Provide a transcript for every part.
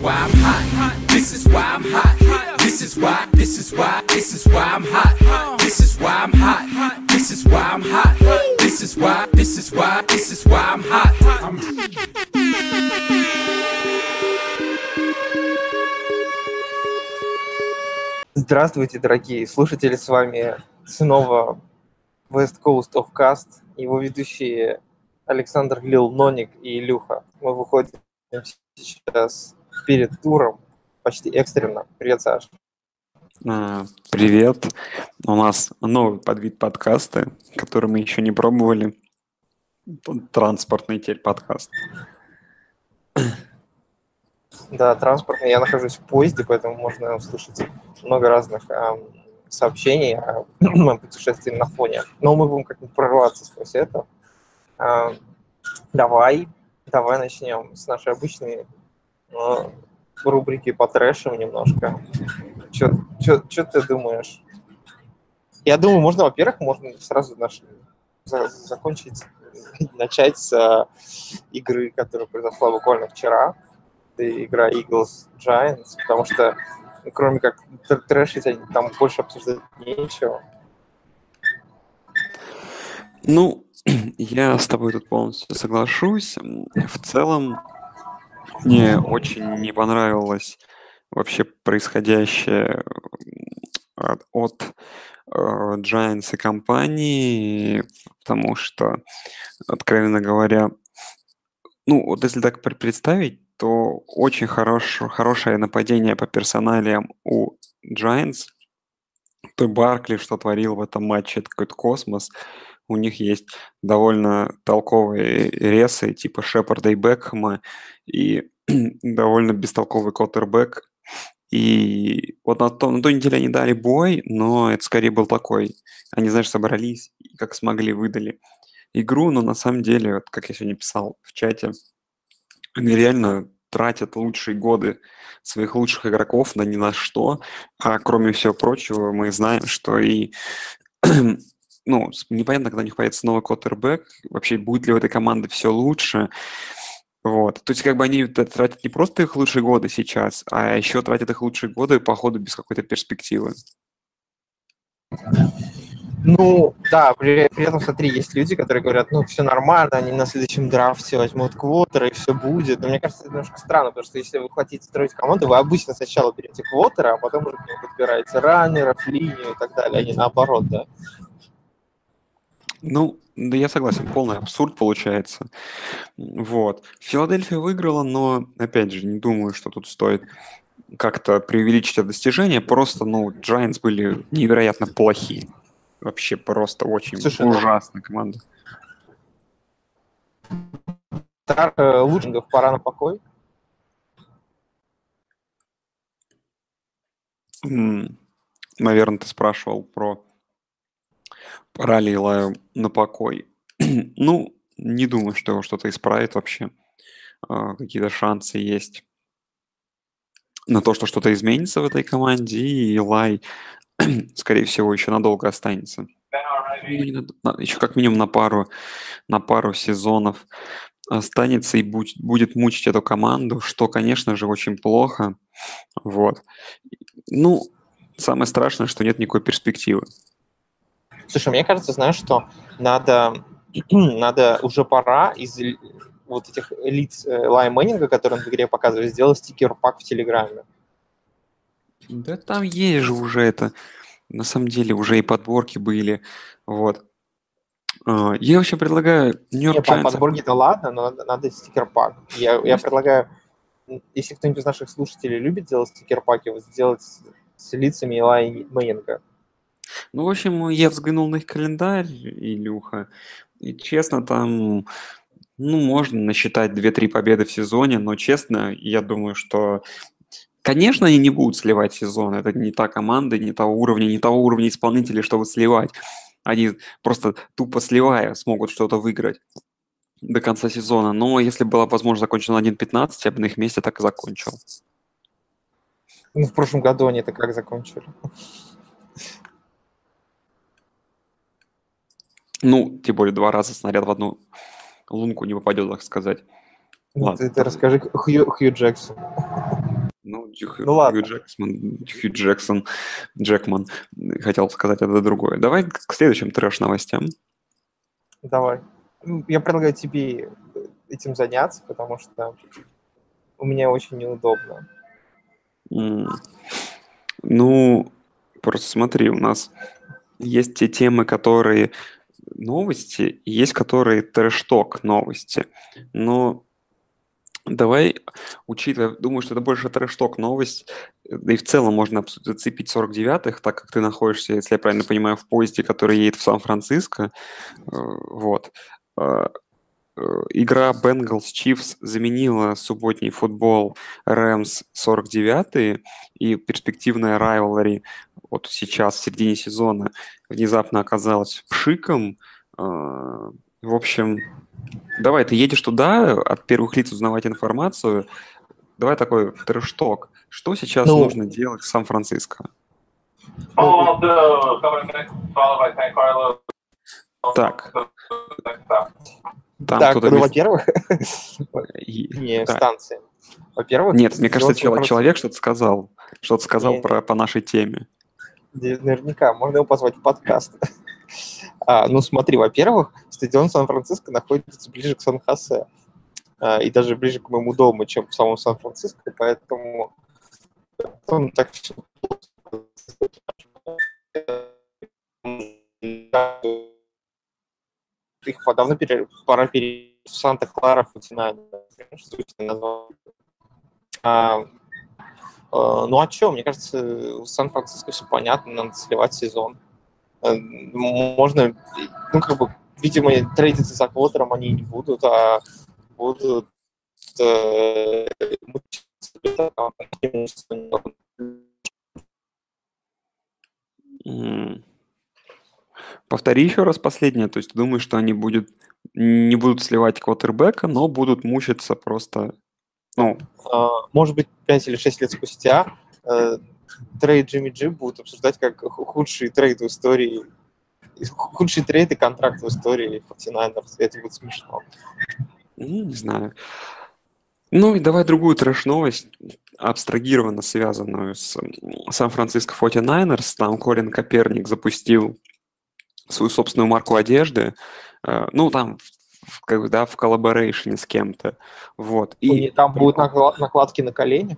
why I'm hot. This is why I'm hot. This is why, this is why, this is why I'm hot. This is why I'm hot. This is why I'm hot. This is why, this is why, this is why I'm hot. I'm Здравствуйте, дорогие слушатели, с вами снова West Coast of Cast, его ведущие Александр Лил Ноник и Илюха. Мы выходим сейчас перед туром, почти экстренно. Привет, Саш. А, Привет. У нас новый подвид подкаста, который мы еще не пробовали. Транспортный теперь подкаст. Да, транспортный. Я нахожусь в поезде, поэтому можно услышать много разных ам, сообщений о моем путешествии на фоне. Но мы будем как-нибудь прорваться сквозь это. Ам, Давай, давай начнем с нашей обычной э, рубрики по трэшам немножко. Что ты думаешь? Я думаю, можно, во-первых, можно сразу наш, за- закончить, начать с э, игры, которая произошла буквально вчера. Это игра Eagles Giants, потому что ну, кроме как тр- трэшить, там больше обсуждать нечего. Ну, я с тобой тут полностью соглашусь. В целом, мне очень не понравилось вообще происходящее от, от э, Giants и компании, потому что, откровенно говоря, ну, вот если так пр- представить, то очень хорош, хорошее нападение по персоналиям у Giants. То Баркли, что творил в этом матче, это какой-то космос. У них есть довольно толковые ресы, типа Шепарда и Бекхэма, и довольно бестолковый квотербек. И вот на, то, на той неделе они дали бой, но это скорее был такой. Они, знаешь, собрались и как смогли выдали игру, но на самом деле, вот как я сегодня писал в чате, они реально тратят лучшие годы своих лучших игроков на ни на что, а кроме всего прочего мы знаем, что и ну, непонятно, когда у них появится новый квотербек, вообще будет ли у этой команды все лучше, вот. То есть как бы они тратят не просто их лучшие годы сейчас, а еще тратят их лучшие годы по ходу без какой-то перспективы. Ну, да, при, при этом, смотри, есть люди, которые говорят, ну, все нормально, они на следующем драфте возьмут квотера, и все будет. Но мне кажется, это немножко странно, потому что если вы хотите строить команду, вы обычно сначала берете квотера, а потом уже подбираете раннеров, линию и так далее, а не наоборот, да. Ну, да я согласен, полный абсурд получается. Вот. Филадельфия выиграла, но, опять же, не думаю, что тут стоит как-то преувеличить это достижение. Просто, ну, Giants были невероятно плохие. Вообще просто очень Слушай, ну- ужасная команда. Так, э, пора на покой. Наверное, ты спрашивал про пора ли Илаю на покой. Ну, не думаю, что его что-то исправит вообще. А, Какие-то шансы есть на то, что что-то изменится в этой команде, и Илай, скорее всего, еще надолго останется. еще как минимум на пару, на пару сезонов останется и будь- будет мучить эту команду, что, конечно же, очень плохо. Вот. Ну, самое страшное, что нет никакой перспективы. Слушай, мне кажется, знаешь, что надо, надо уже пора из вот этих лиц э, Лая Мэннинга, которые он в игре показывает, сделать стикер-пак в Телеграме. Да там есть же уже это. На самом деле уже и подборки были. Вот. А, Я вообще предлагаю Не, Нью-Йорк по Giants- подборке-то ладно, но надо, надо стикер-пак. Я, я предлагаю, если кто-нибудь из наших слушателей любит делать стикер-паки, вот сделать с, лицами Илая Мэннинга. Ну, в общем, я взглянул на их календарь, Илюха, и честно, там, ну, можно насчитать 2-3 победы в сезоне, но честно, я думаю, что, конечно, они не будут сливать сезон. Это не та команда, не того уровня, не того уровня исполнителей, чтобы сливать. Они просто тупо сливая смогут что-то выиграть до конца сезона. Но если была возможность закончить на 1-15, я бы на их месте так и закончил. Ну, в прошлом году они это как закончили? Ну, тем более два раза снаряд в одну лунку не попадет, так сказать. Ну, Ладно. Ты, ты расскажи Хью, Хью Джексон. Ну, Хью, Ну ладно. Джексон, Хью Джексон, Джекман, хотел сказать это другое. Давай к следующим трэш-новостям. Давай. Ну, Я предлагаю тебе этим заняться, потому что у меня очень неудобно. М, Ну, просто смотри, у нас есть те темы, которые новости, есть которые трэш-ток новости. Но давай, учитывая, думаю, что это больше трэш-ток новость, да и в целом можно зацепить 49-х, так как ты находишься, если я правильно понимаю, в поезде, который едет в Сан-Франциско. Э, Вот. Э, э, Игра Bengals Chiefs заменила субботний футбол Рэмс 49 и перспективная rivalry вот сейчас, в середине сезона, внезапно оказалась пшиком. Э, В общем, давай, ты едешь туда, от первых лиц узнавать информацию. Давай такой трэш-ток. Что сейчас Ну. нужно делать в Сан-Франциско? Так. Там так, ну, во-первых, не станции. Во-первых, Нет, мне кажется, человек что-то сказал. Что-то сказал про, по нашей теме. Наверняка, можно его позвать в подкаст. А, ну, смотри, во-первых, стадион Сан-Франциско находится ближе к Сан-Хосе. А, и даже ближе к моему дому, чем к самому Сан-Франциско, поэтому там так всё их подавно пере- пора перейти в Санта-Клара Футинайна. А, ну а что, мне кажется, в Сан-Франциско все понятно, надо сливать сезон. Э, Можно, ну как бы, видимо, трейдиться за квотером они не будут, а будут э, М. Повтори еще раз последнее. То есть ты думаешь, что они будут, не будут сливать квотербека, но будут мучиться просто... Ну, А, может быть, 5 или 6 лет спустя э, трейд Джимми Джи будут обсуждать как ху- худший трейд в истории, худший трейд и контракт в истории 49ers. И Это будет смешно. ну, не знаю. Ну и давай другую трэш-новость, абстрагированно связанную с Сан-Франциско 49ers. Там Колин Коперник запустил свою собственную марку одежды. Э, Ну, там, в- как бы, да, в коллаборейшене с кем-то. Вот. У них там будут накла- накладки на колени.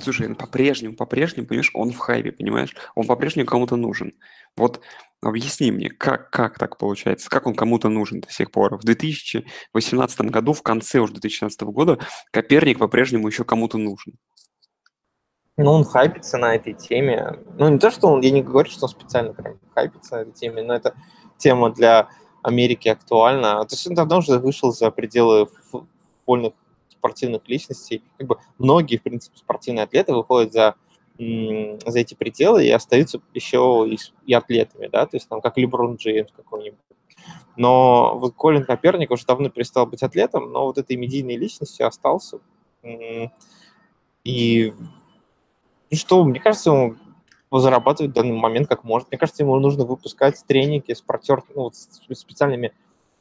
Слушай, ну, по-прежнему, по-прежнему, понимаешь, он в хайпе, понимаешь? Он по-прежнему кому-то нужен. Вот объясни мне, как, как так получается? Как он кому-то нужен до сих пор? В 2018 году, в конце уже 2016 года, Коперник по-прежнему еще кому-то нужен. Ну, он хайпится на этой теме. Ну, не то, что он, я не говорю, что он специально прям хайпится на этой теме, но это тема для Америки актуальна. То есть он давно уже вышел за пределы фу- футбольных спортивных личностей. Как бы многие, в принципе, спортивные атлеты выходят за, за эти пределы и остаются еще и, и атлетами, да, то есть там как Леброн Джеймс какой-нибудь. Но вот Колин Коперник уже давно перестал быть атлетом, но вот этой медийной личностью остался. И ну что, мне кажется, зарабатывает в данный момент как может. Мне кажется, ему нужно выпускать тренинги с протер... ну, вот с специальными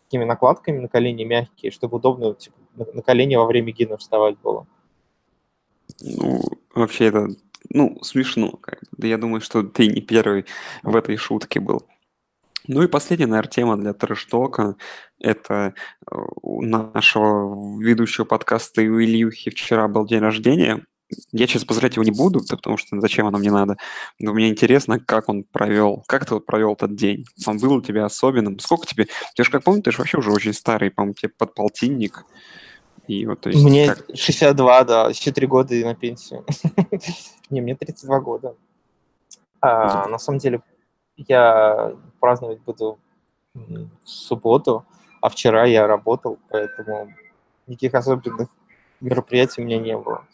такими накладками на колени мягкие, чтобы удобно типа, на колени во время гина вставать было. Ну, вообще это, ну, смешно. Да я думаю, что ты не первый в этой шутке был. Ну и последняя, наверное, тема для трэш-тока. Это э, у нашего ведущего подкаста Ильюхи вчера был день рождения. Я сейчас поздравлять его не буду, потому что зачем оно мне надо. Но мне интересно, как он провел, как ты вот провел этот день. Он был у тебя особенным. Сколько тебе? Я же как помню, ты же вообще уже очень старый, по-моему, тебе под полтинник. И вот, то есть, Мне как- 62, да, еще 3 года и на пенсию. Не, мне 32 года. А, на самом деле, я праздновать буду в субботу, а вчера я работал, поэтому никаких особенных мероприятий у меня не было.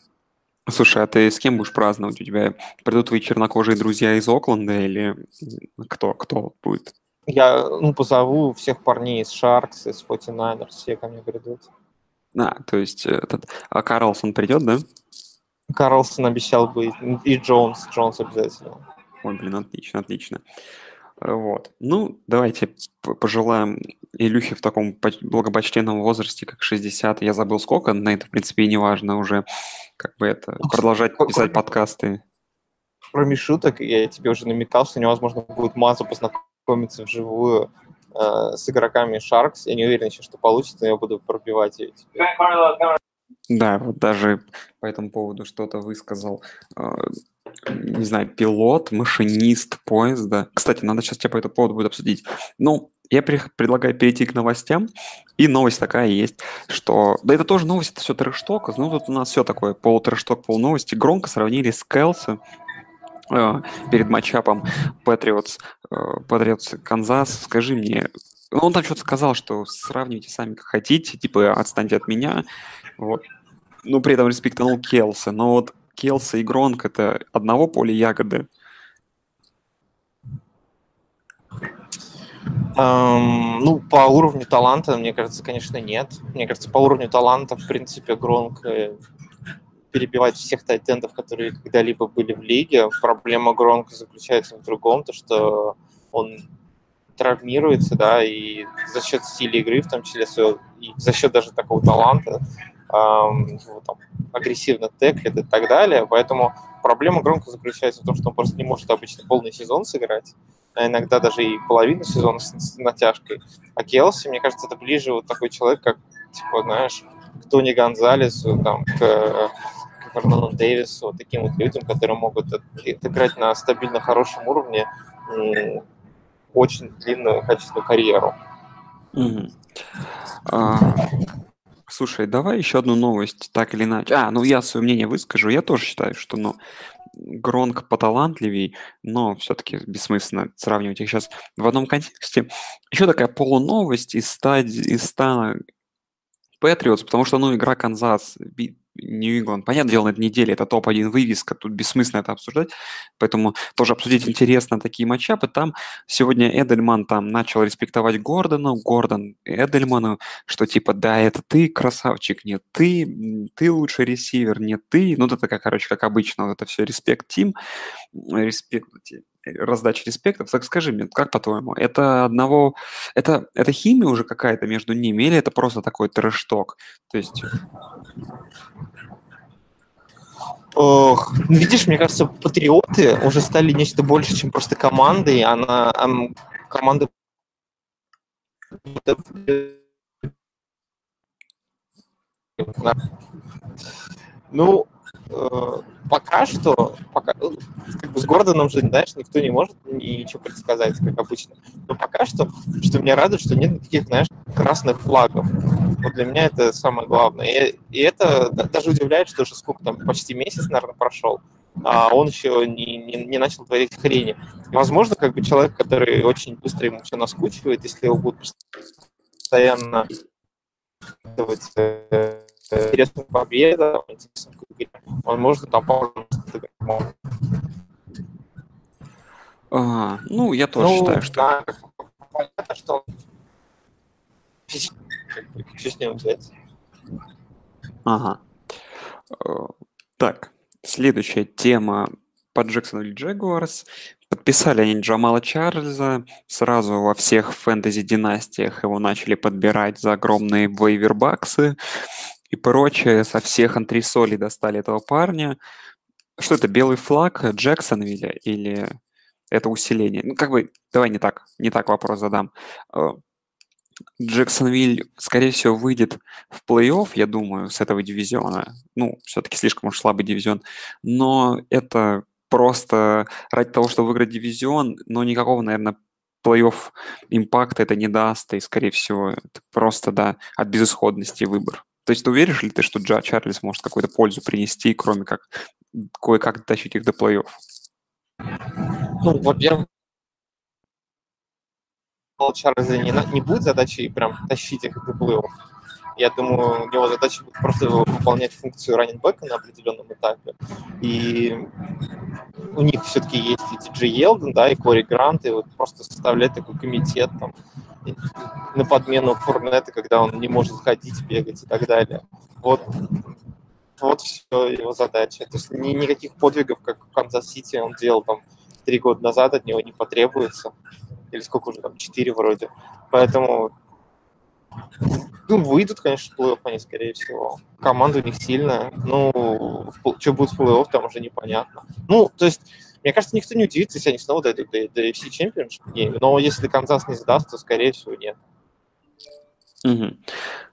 Слушай, а ты с кем будешь праздновать? У тебя придут твои чернокожие друзья из Окленда или кто, кто будет? Я ну, позову всех парней из Sharks, из 49ers, все ко мне придут. А, то есть этот, а Карлсон придет, да? Карлсон обещал быть, и Джонс, Джонс обязательно. Ой, блин, отлично, отлично. Вот. Ну, давайте пожелаем Илюхе в таком поч- благопочтенном возрасте, как 60, я забыл сколько, на это, в принципе, и не важно уже, как бы это, продолжать Ко- писать подкасты. Кроме шуток, я тебе уже намекал, что невозможно будет массу познакомиться вживую э, с игроками Sharks. Я не уверен еще, что получится, но я буду пробивать ее number Да, вот даже по этому поводу что-то высказал, э, не знаю, пилот, машинист поезда. Кстати, надо сейчас тебя по этому поводу будет обсудить. Ну, я предлагаю перейти к новостям. И новость такая есть, что... Да это тоже новость, это все трэш-ток. Ну, тут у нас все такое, полутрэш-ток, полуновости. Громко сравнили с Келси э, перед матчапом Патриотс, э, Патриотс Канзас. Скажи мне, ну, он там что-то сказал, что сравнивайте сами как хотите, типа отстаньте от меня. Вот. Ну, при этом респектанул Келса. Но вот Келса и Гронк это одного поля ягоды. Эм, ну, по уровню таланта, мне кажется, конечно, нет. Мне кажется, по уровню таланта, в принципе, Гронк э, перебивает всех тайтендов, которые когда-либо были в лиге. Проблема Гронка заключается в другом, то что он травмируется, да, и за счет стиля игры, в том числе, и за счет даже такого таланта, его там агрессивно теклит и так далее. Поэтому проблема Громко заключается в том, что он просто не может обычно полный сезон сыграть, а иногда даже и половину сезона с, натяжкой. А Келси, мне кажется, это ближе вот такой человек, как, типа, знаешь, к Тони Гонзалесу, там, к, к Вернону Дэвису, таким вот людям, которые могут отыграть на стабильно хорошем уровне очень длинную качественную карьеру. Мгм. А, слушай, давай еще одну новость, так или иначе. А, ну я свое мнение выскажу. Я тоже считаю, что ну, Гронк поталантливей, но все-таки бессмысленно сравнивать их сейчас в одном контексте. Еще такая полуновость из, стадии, из стана Патриотс, потому что, ну, игра Канзас, Нью-Ингланд, понятное дело, на этой неделе это топ-1 вывеска, тут бессмысленно это обсуждать, поэтому тоже обсудить интересно такие матчапы. Там сегодня Эдельман там начал респектовать Гордона, Гордон Эдельману, что типа, да, это ты красавчик, нет ты, ты лучший ресивер, нет ты. Ну, это такая, короче, как обычно, вот это все респект тим, респект, эти, раздача респектов. Так скажи мне, как по-твоему, это одного, это, это химия уже какая-то между ними или это просто такой трэш-ток? То есть, Ох, ну, видишь, мне кажется, патриоты уже стали нечто больше, чем просто командой. Она ам, команда ну, пока что, пока, э, как бы с Гордоном же, знаешь, никто не может ничего предсказать, как обычно. Но пока что, что меня радует, что нет никаких, знаешь, красных флагов. Вот для меня это самое главное. И, и это да- даже удивляет, что уже сколько там, почти месяц, наверное, прошел, а он еще не, не, не начал творить хрени. Возможно, как бы человек, который очень быстро ему все наскучивает, если его будут постоянно интересную игру, он может там поможет а, ну, я тоже Ну, считаю, что... да, понятно, что физически, с ним взять. Ага. Э, Так, следующая тема по Джексонвилл Джегуарс. Подписали они Джамала Чарльза. Сразу во всех фэнтези-династиях его начали подбирать за огромные вейвербаксы и прочее. Со всех антресолей достали этого парня. Что это, белый флаг Джексонвилля или это усиление? Ну, как бы, давай не так, не так вопрос задам. Э, Джексонвиль, скорее всего, выйдет в плей-офф, я думаю, с этого дивизиона. Ну, все-таки слишком уж слабый дивизион. Но это просто ради того, чтобы выиграть дивизион, но никакого, наверное, плей-офф импакта это не даст, и, скорее всего, это просто, да, от безысходности выбор. То есть ты уверен ли ты, что Джа Чарльз может какую-то пользу принести, кроме как кое-как дотащить их до плей-офф? Ну, во-первых, Чарльза не, не будет задачи прям тащить их до плей Я думаю, у него задача будет просто выполнять функцию раненбека на определенном этапе. И у них все-таки есть и Диджей Елден, да, и Кори Грант, и вот просто составлять такой комитет там на подмену Фурнета, когда он не может ходить, бегать и так далее. Вот, вот все его задача. То есть ни, никаких подвигов, как в Канзас-Сити он делал там три года назад, от него не потребуется. или сколько уже там, 4 вроде. Поэтому ну, выйдут, конечно, в плей-офф они, скорее всего. Команда у них сильная. Ну, что будет в плей-офф, там уже непонятно. Ну, то есть, мне кажется, никто не удивится, если они снова дойдут до, до AFC Championship. Но если Канзас не сдаст, то, скорее всего, нет. Угу.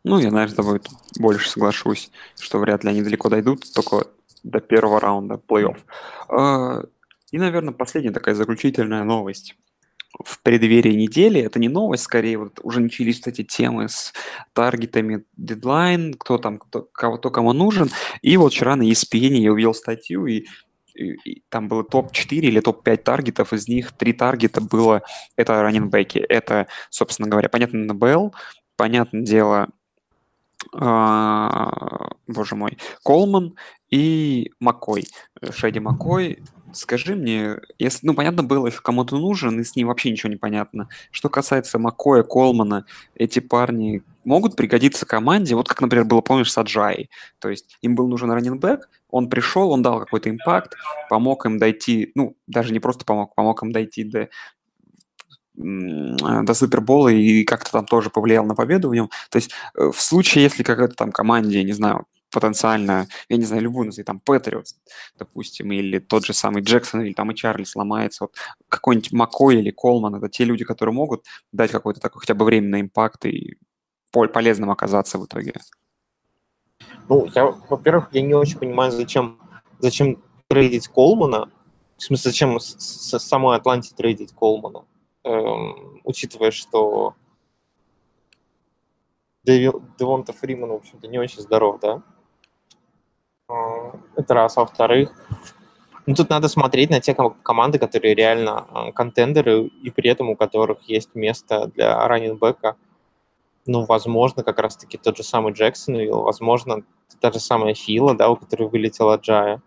Ну, я, наверное, с тобой больше соглашусь, что вряд ли они далеко дойдут, только до первого раунда плей-офф. А, и, наверное, последняя такая заключительная новость в преддверии недели. Это не новость, скорее вот уже начались вот эти темы с таргетами, дедлайн, кто там, кто, кого, кто кому нужен. И вот вчера на ESPN я увидел статью, и, и, и там было топ-4 или топ-5 таргетов, из них три таргета было, это раненбеки. Это, собственно говоря, понятно, НБЛ, понятное дело, а, боже мой, Колман и Маккой. Шеди Маккой Скажи мне, если, ну, понятно было, что кому-то нужен, и с ним вообще ничего не понятно. Что касается Макоя, Колмана, эти парни могут пригодиться команде, вот как, например, было, помнишь, с Аджай. То есть им был нужен раннинбэк, он пришел, он дал какой-то импакт, помог им дойти, ну, даже не просто помог, помог им дойти до до Супербола и как-то там тоже повлиял на победу в нем. То есть э, в случае, если какая-то там команде, не знаю, потенциально, я не знаю, любую назови, там, Патриотс, допустим, или тот же самый Джексон, или там и Чарли сломается, вот какой-нибудь Маккой или Колман, это те люди, которые могут дать какой-то такой хотя бы временный импакт и полезным оказаться в итоге. Ну, я, во-первых, я не очень понимаю, зачем, зачем трейдить Колмана, в смысле, зачем с, с самой Атланти трейдить Колмана, эм, учитывая, что Девонта Фриман, в общем-то, не очень здоров, да? Это раз. А во-вторых, ну, тут надо смотреть на те команды, которые реально а, контендеры, и при этом у которых есть место для раннинбека. Ну, возможно, как раз-таки тот же самый Джексон, или, возможно, та же самая Фила, да, у которой вылетел Аджайи.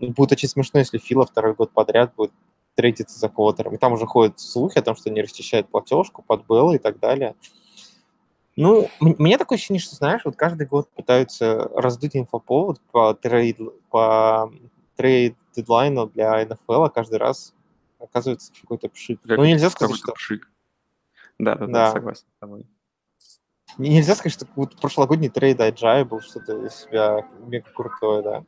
Ну, будет очень смешно, если Фила второй год подряд будет трейдиться за квотером. И там уже ходят слухи о том, что они расчищают платежку под Белла и так далее. Ну, мне такое ощущение, что, знаешь, вот каждый год пытаются раздуть инфоповод по трейд, по трейд дедлайну для НФЛ, а каждый раз оказывается какой-то пшик. Как ну, нельзя сказать, что... Пшик. Да, да, да, да, согласен с тобой. Нельзя сказать, что вот прошлогодний трейд Agile был что-то из себя мега крутое, да.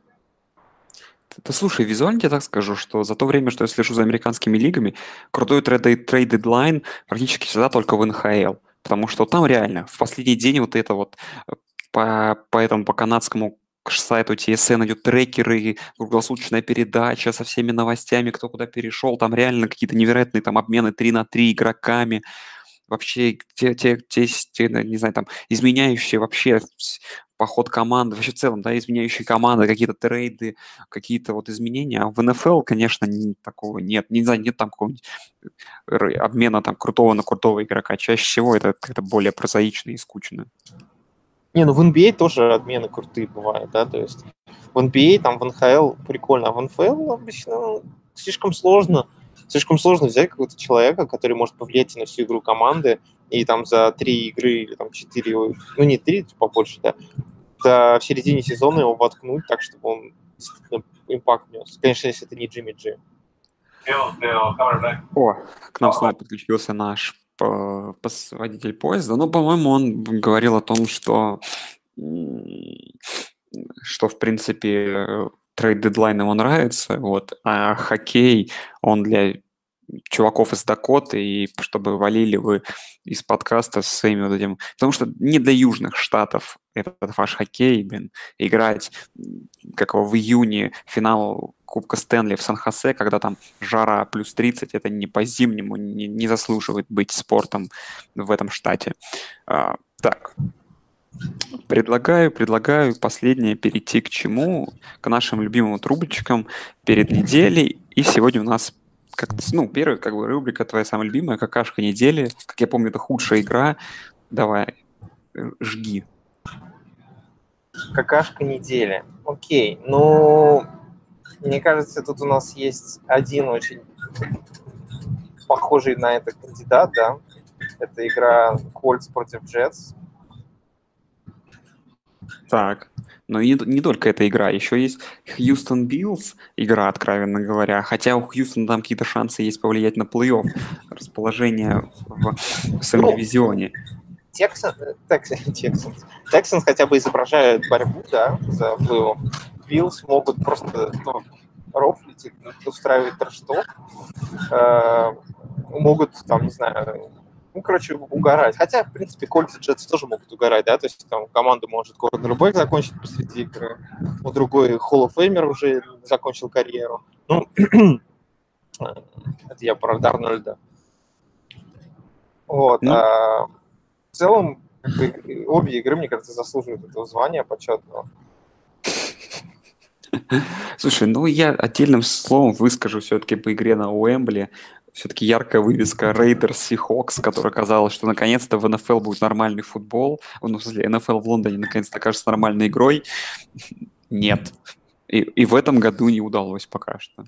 Ты, слушай, визуально тебе так скажу, что за то время, что я слежу за американскими лигами, крутой трейд-дедлайн практически всегда только в НХЛ. Потому что там реально в последний день вот это вот э, по, по этому, по канадскому сайту TSN идет трекеры, круглосуточная передача со всеми новостями, кто куда перешел, там реально какие-то невероятные там обмены 3 на 3 игроками, вообще те, те, те, те, не знаю, там, изменяющие вообще поход команды, вообще в целом, да, изменяющие команды, какие-то трейды, какие-то вот изменения. А в НФЛ, конечно, не, такого нет. Не знаю, нет там какого-нибудь э, обмена там крутого на крутого игрока. Чаще всего это как-то более прозаично и скучно. Не, ну в NBA тоже обмены крутые бывают, да, то есть в NBA, там в НХЛ прикольно, а в НФЛ обычно слишком сложно слишком сложно взять какого-то человека, который может повлиять на всю игру команды, и там за три игры или там четыре, ну не три, типа побольше, да, до, в середине сезона его воткнуть так, чтобы он импакт нес. Конечно, если это не Джимми Джи. О, к нам снова подключился наш водитель поезда. Ну, по-моему, он говорил о том, что что, в принципе, трейд-дедлайн ему нравится, вот, а хоккей, он для чуваков из Дакоты, и чтобы валили вы из подкаста с своими вот этим... Потому что не для южных штатов этот ваш хоккей, блин, играть как в июне финал Кубка Стэнли в Сан-Хосе, когда там жара плюс 30, это не по-зимнему, не, не заслуживает быть спортом в этом штате. А, так, Предлагаю, предлагаю последнее перейти к чему? К нашим любимым трубочкам перед неделей. И сегодня у нас как ну, первая как бы рубрика твоя самая любимая, какашка недели. Как я помню, это худшая игра. Давай, жги. Какашка недели. Окей, ну, мне кажется, тут у нас есть один очень похожий на это кандидат, да. Это игра Colts против Jets. Так. Но и не, не только эта игра, еще есть Хьюстон Bills игра, откровенно говоря. Хотя у Хьюстона там какие-то шансы есть повлиять на плей-офф, расположение в, в своем Ну, дивизионе. Texan, Texan, Texan, Texans хотя бы изображают борьбу, да, за плей-офф. Bills могут просто ну, рофлить, устраивать трэш-ток. Э, могут, там, не знаю, ну, короче, угорать. Хотя, в принципе, Кольцы Джетс тоже могут угорать, да, то есть там команда может корнербэк закончить посреди игры, у другой Hall of Famer уже закончил карьеру. Ну, это я про Дарнольда. Вот. Ну. а в целом, обе игры, мне кажется, заслуживают этого звания почетного. Слушай, ну я отдельным словом выскажу все-таки по игре на Уэмбли. Все-таки яркая вывеска Raiders Seahawks, которая казалось, что наконец-то в НФЛ будет нормальный футбол. Ну, в смысле, НФЛ в Лондоне наконец-то окажется нормальной игрой. Нет. И, и в этом году не удалось пока что.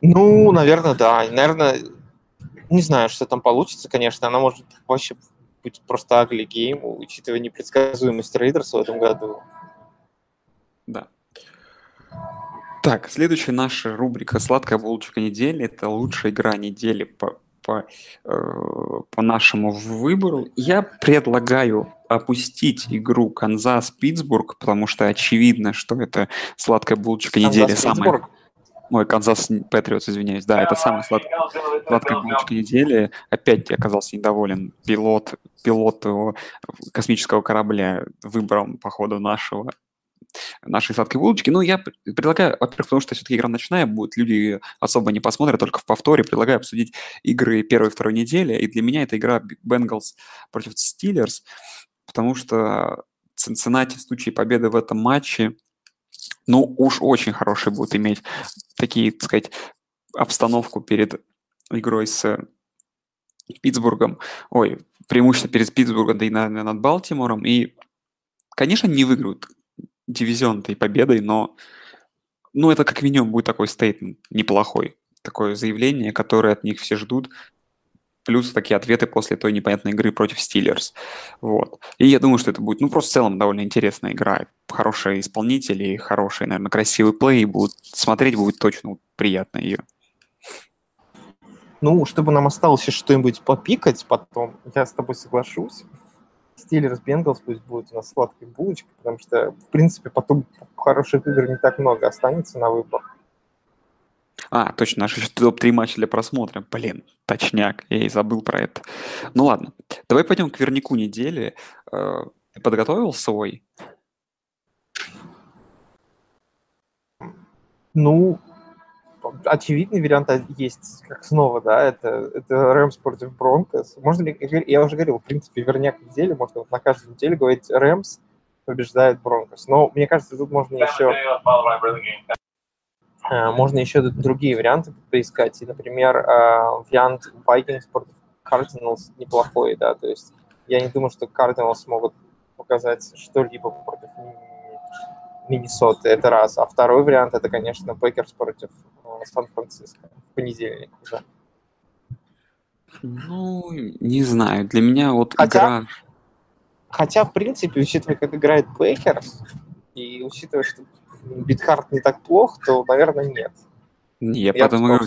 Ну, наверное, да. Наверное, не знаю, что там получится, конечно. Она может вообще быть просто ugly game, учитывая непредсказуемость Raiders в этом году. Да. Так, следующая наша рубрика «Сладкая булочка недели» — это лучшая игра недели по, по, э, по нашему выбору. Я предлагаю опустить игру Канзас-Питтсбург, потому что очевидно, что это сладкая булочка недели. Самая... Ой, Канзас Patriots, извиняюсь. Да, это самая слад... сладкая булочка недели. Опять я оказался недоволен. Пилот, пилот его космического корабля выбором по ходу нашего нашей сладкой булочки. Ну, я предлагаю, во-первых, потому что все-таки игра ночная будет, люди особо не посмотрят, только в повторе. Предлагаю обсудить игры первой и второй недели. И для меня это игра Бенгалс против Стиллерс, потому что Цинциннати в случае победы в этом матче, ну, уж очень хороший будет иметь такие, так сказать, обстановку перед игрой с Питтсбургом, ой, преимущественно перед Питтсбургом, да и наверное, над Балтимором. И, конечно, не выиграют дивизион этой победой, но ну, это как минимум будет такой стейтмент неплохой. Такое заявление, которое от них все ждут. Плюс такие ответы после той непонятной игры против Стиллерс. Вот. И я думаю, что это будет, ну, просто в целом довольно интересная игра. Хорошие исполнители, хороший, наверное, красивый плей. Будут смотреть будет точно приятно ее. Ну, чтобы нам осталось еще что-нибудь попикать потом, я с тобой соглашусь. Стиллерс Бенгалс пусть будет у нас сладкой булочкой, потому что, в принципе, потом хороших игр не так много останется на выбор. А, точно, наши еще топ-3 матча для просмотра. Блин, точняк, я и забыл про это. Ну ладно, давай пойдем к вернику недели. Э, Ты подготовил свой? Ну, очевидный вариант есть, как снова, да, это, это Рэмс против Бронкос. Можно ли, я уже говорил, в принципе, верняк недели, можно вот на каждой неделе говорить Рэмс побеждает Бронкос. Но мне кажется, тут можно еще, э, можно еще другие варианты поискать. И, например, э, вариант Vikings против Cardinals неплохой, да, то есть я не думаю, что Cardinals смогут показать что-либо против Миннесоты, это раз. А второй вариант, это, конечно, Packers против э, Сан-Франциско в понедельник уже. Ну, не знаю. Для меня вот Хотя- игра... Хотя, в принципе, учитывая, как играет Packers, и учитывая, что Битхарт не так плох, то, наверное, нет. Не, Я Я потом говорю...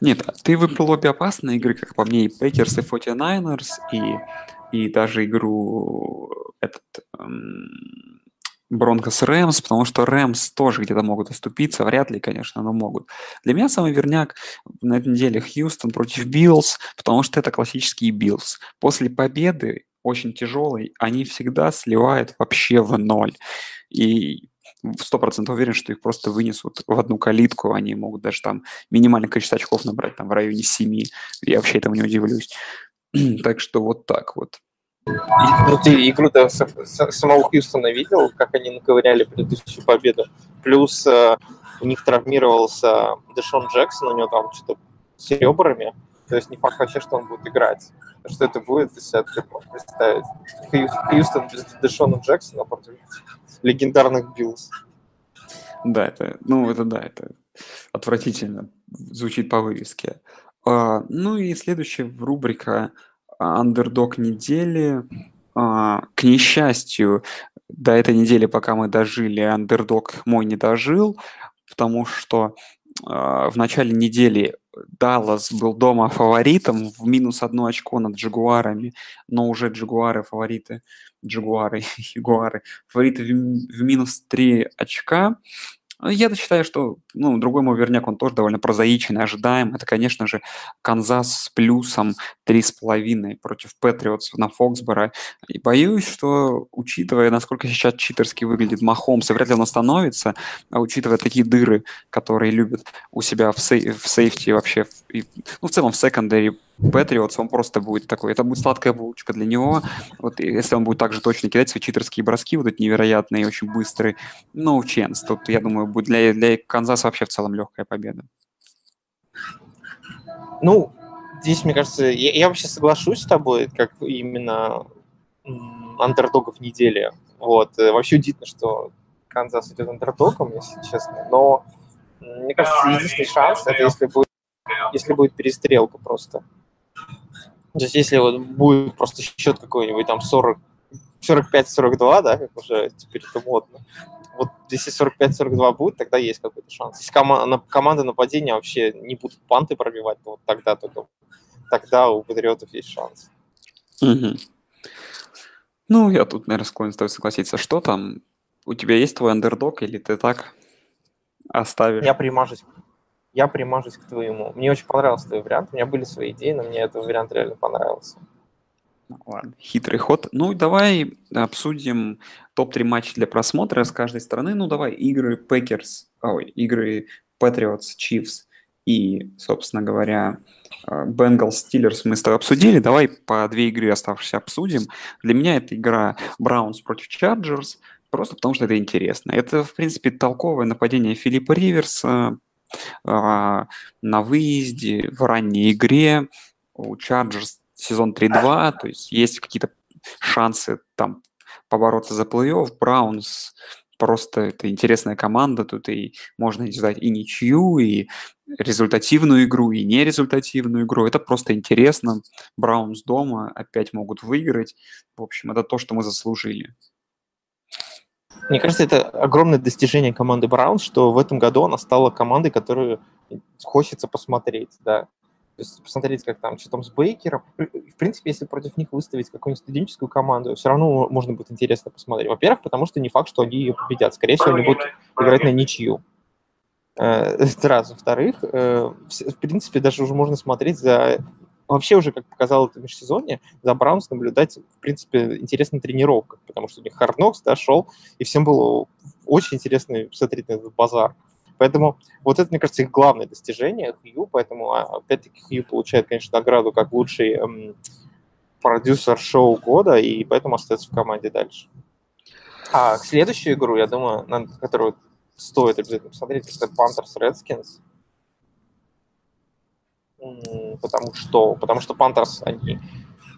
Нет, ты выбрал обе опасные игры, как по мне, и Packers, и 49ers, и, и даже игру этот Broncos Rams, потому что Rams тоже где-то могут оступиться, вряд ли, конечно, но могут. Для меня самый верняк на этой неделе Хьюстон против Bills, потому что это классические Bills. После победы, очень тяжелой, они всегда сливают вообще в ноль. И сто процентов уверен, что их просто вынесут в одну калитку, они могут даже там минимальное количество очков набрать, там в районе 7. Я вообще этому не удивлюсь. так что вот так вот. Ну, ты игру-то самого Хьюстона видел, как они наковыряли предыдущую победу? Плюс э, у них травмировался Дэшон Джексон, у него там что-то с ребрами. То есть не факт вообще, что он будет играть. Что это будет, если это представить. Хью- Хьюстон без Дэшона Джексона против легендарных Bills. Да, это, ну, это да, это отвратительно звучит по вывеске. А, ну и следующая рубрика «Андердог недели». а, к несчастью, до этой недели, пока мы дожили, андердог мой не дожил, потому что а, в начале недели Даллас был дома фаворитом в минус одно очко над Джагуарами, но уже Джагуары фавориты, Джагуары, Ягуары, фавориты в, в минус три очка. Я считаю, что ну, другой мой верняк, он тоже довольно прозаичен и ожидаем. Это, конечно же, Канзас с плюсом 3,5 против Патриотс на Фоксборо. И боюсь, что, учитывая, насколько сейчас читерски выглядит Махомс, и вряд ли он остановится, а учитывая такие дыры, которые любят у себя в, сей- в сейфти вообще, и, ну, в целом в секондаре Патриотс, он просто будет такой, это будет сладкая булочка для него. Вот если он будет также точно кидать свои читерские броски, вот эти невероятные, очень быстрые, ну, ченс, тут, я думаю, будет для, для Канзаса вообще в целом легкая победа. Ну, здесь, мне кажется, я, я вообще соглашусь с тобой, как именно андердогов недели. Вот. Э, вообще удивительно, что Канзас идет андердогом, если честно. Но мне кажется, единственный шанс, это если будет, если будет перестрелка просто. То есть если вот будет просто счет какой-нибудь там 40, 45-42, да, как уже теперь это модно, вот если 45-42 будет, тогда есть какой-то шанс. Если кома- команда нападения вообще не будут панты пробивать, то вот тогда только тогда у Патриотов есть шанс. Угу. Ну, я тут, наверное, склонен с тобой согласиться. Что там? У тебя есть твой андердог, или ты так оставишь? Я примажусь я примажусь к твоему. Мне очень понравился твой вариант. У меня были свои идеи, но мне этот вариант реально понравился. Ну, ладно, хитрый ход. Ну, давай обсудим топ-3 матча для просмотра с каждой стороны. Ну, давай игры Packers, ой, игры Patriots, Chiefs и, собственно говоря, Bengals, Steelers мы с тобой обсудили. Давай по две игры оставшиеся обсудим. Для меня это игра Browns против Chargers, просто потому что это интересно. Это, в принципе, толковое нападение Филиппа Риверса, на выезде, в ранней игре. У Chargers сезон 3-2, то есть есть какие-то шансы там побороться за плей-офф. Браунс просто это интересная команда, тут и можно ждать и ничью, и результативную игру, и нерезультативную игру. Это просто интересно. Браунс дома опять могут выиграть. В общем, это то, что мы заслужили. Мне кажется, это огромное достижение команды Браун, что в этом году она стала командой, которую хочется посмотреть, да. То есть посмотреть, как там, что там с Бейкером. В принципе, если против них выставить какую-нибудь студенческую команду, все равно можно будет интересно посмотреть. Во-первых, потому что не факт, что они ее победят. Скорее всего, они будут играть на ничью. Э, это раз. Во-вторых, э, в принципе, даже уже можно смотреть за вообще уже, как показал это межсезонье, за Браунс наблюдать, в принципе, интересная тренировка, потому что у них Харднокс да, и всем было очень интересно смотреть на этот базар. Поэтому вот это, мне кажется, их главное достижение Хью, поэтому, а, опять-таки, Хью получает, конечно, награду как лучший эм, продюсер шоу года, и поэтому остается в команде дальше. А следующую игру, я думаю, на которую стоит обязательно посмотреть, это Panthers Redskins потому что, потому что Пантерс, они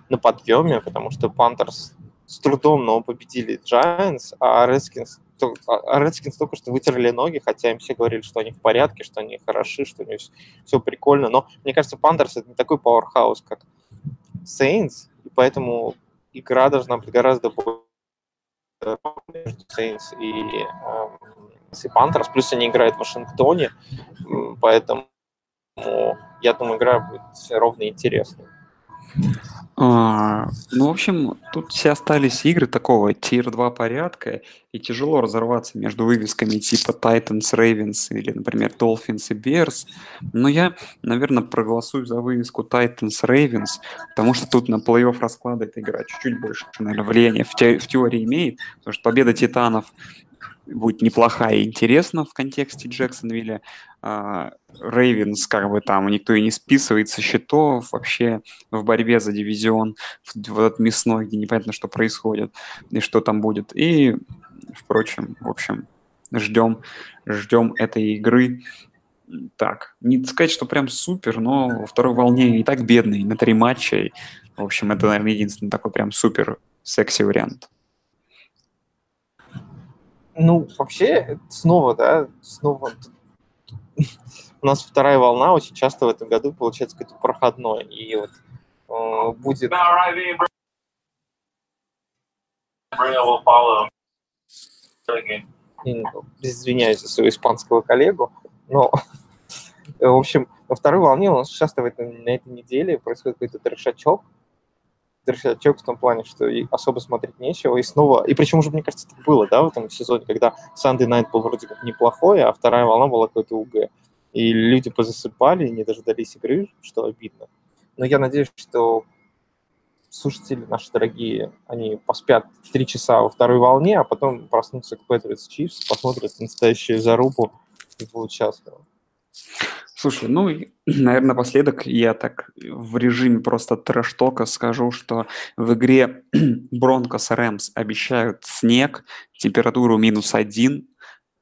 на подъеме, потому что Panthers с трудом, но победили Giants, а Redskins, а Redskins только что вытерли ноги, хотя им все говорили, что они в порядке, что они хороши, что у них все прикольно. Но мне кажется, Panthers это не такой powerhouse, как Saints, и поэтому игра должна быть гораздо больше между Saints и, Panthers. Плюс они играют в Вашингтоне, поэтому я думаю, игра будет ровно интересной. А, ну, в общем, тут все остались игры такого тир-2 порядка, и тяжело разорваться между вывесками типа Titans, Ravens или, например, Dolphins и Bears. Но я, наверное, проголосую за вывеску Titans, Ravens, потому что тут на плей-офф расклада эта игра чуть-чуть больше, наверное, влияния в, те, в теории имеет, потому что победа Титанов будет неплохая и интересна в контексте Джексонвилля. Рейвенс, как бы там никто и не списывает со счетов, вообще в борьбе за дивизион, в этот мясной, где непонятно, что происходит и что там будет. И, впрочем, в общем, ждем, ждем этой игры. Так, не сказать, что прям супер, но во второй волне и так бедный, на три матча. В общем, это, наверное, единственный такой прям супер секси вариант. Ну, вообще, снова, да, снова у нас вторая волна очень часто в этом году получается какой-то проходной. И вот э, будет... Ну, извиняюсь за своего испанского коллегу, но, в общем, во второй волне у нас часто в этой, на этой неделе происходит какой-то трешачок, трешачок в том плане, что и особо смотреть нечего, и снова, и причем уже, мне кажется, так было, да, в этом сезоне, когда Sunday Night был вроде как неплохой, а вторая волна была какой-то УГ, и люди позасыпали, и не дождались игры, что обидно. Но я надеюсь, что слушатели наши дорогие, они поспят три часа во второй волне, а потом проснутся к Patriots Chiefs, посмотрят настоящую зарубу и будут счастливы. Слушай, ну, наверное, напоследок я так в режиме просто трэш-тока скажу, что в игре Бронкос Рэмс обещают снег, температуру минус один,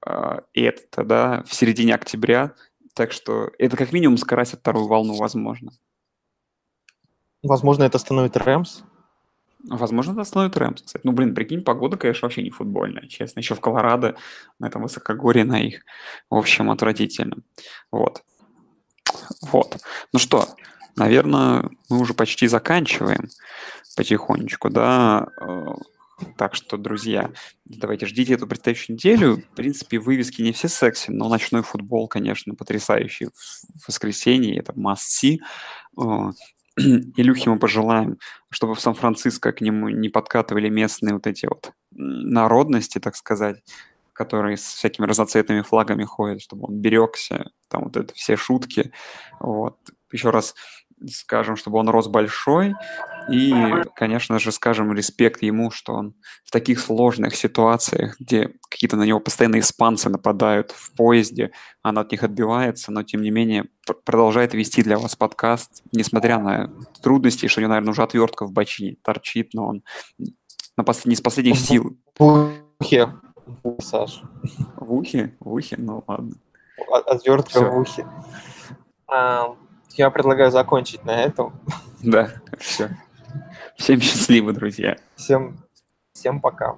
э, и это тогда в середине октября, так что это как минимум скоростит вторую волну, возможно. Возможно, это остановит Рэмс. Возможно, это остановит Рэмс, кстати. Ну, блин, прикинь, погода, конечно, вообще не футбольная, честно. Еще в Колорадо, на этом высокогорье на их. В общем, отвратительно. Вот. Вот. Ну что, наверное, мы уже почти заканчиваем потихонечку, да. Э, Так что, друзья, давайте ждите эту предстоящую неделю. В принципе, вывески не все секси, но ночной футбол, конечно, потрясающий. В воскресенье это. Э, Илюхе мы пожелаем, чтобы в Сан-Франциско к нему не подкатывали местные вот эти вот народности, так сказать, которые с всякими разноцветными флагами ходят, чтобы он берегся, там вот это все шутки. Вот. Еще раз скажем, чтобы он рос большой, и, конечно же, скажем респект ему, что он в таких сложных ситуациях, где какие-то на него постоянно испанцы нападают в поезде, он от них отбивается, но, тем не менее, пр- продолжает вести для вас подкаст, несмотря на трудности, что у него, наверное, уже отвертка в бочине торчит, но он на пос- не с последних сил В ухе, Саш. в ухе, в ухе, ну ладно. От- Отвертка Всё. в ухе. А, Я предлагаю закончить на этом. Да, все. Всем счастливо, друзья. Всем, всем пока.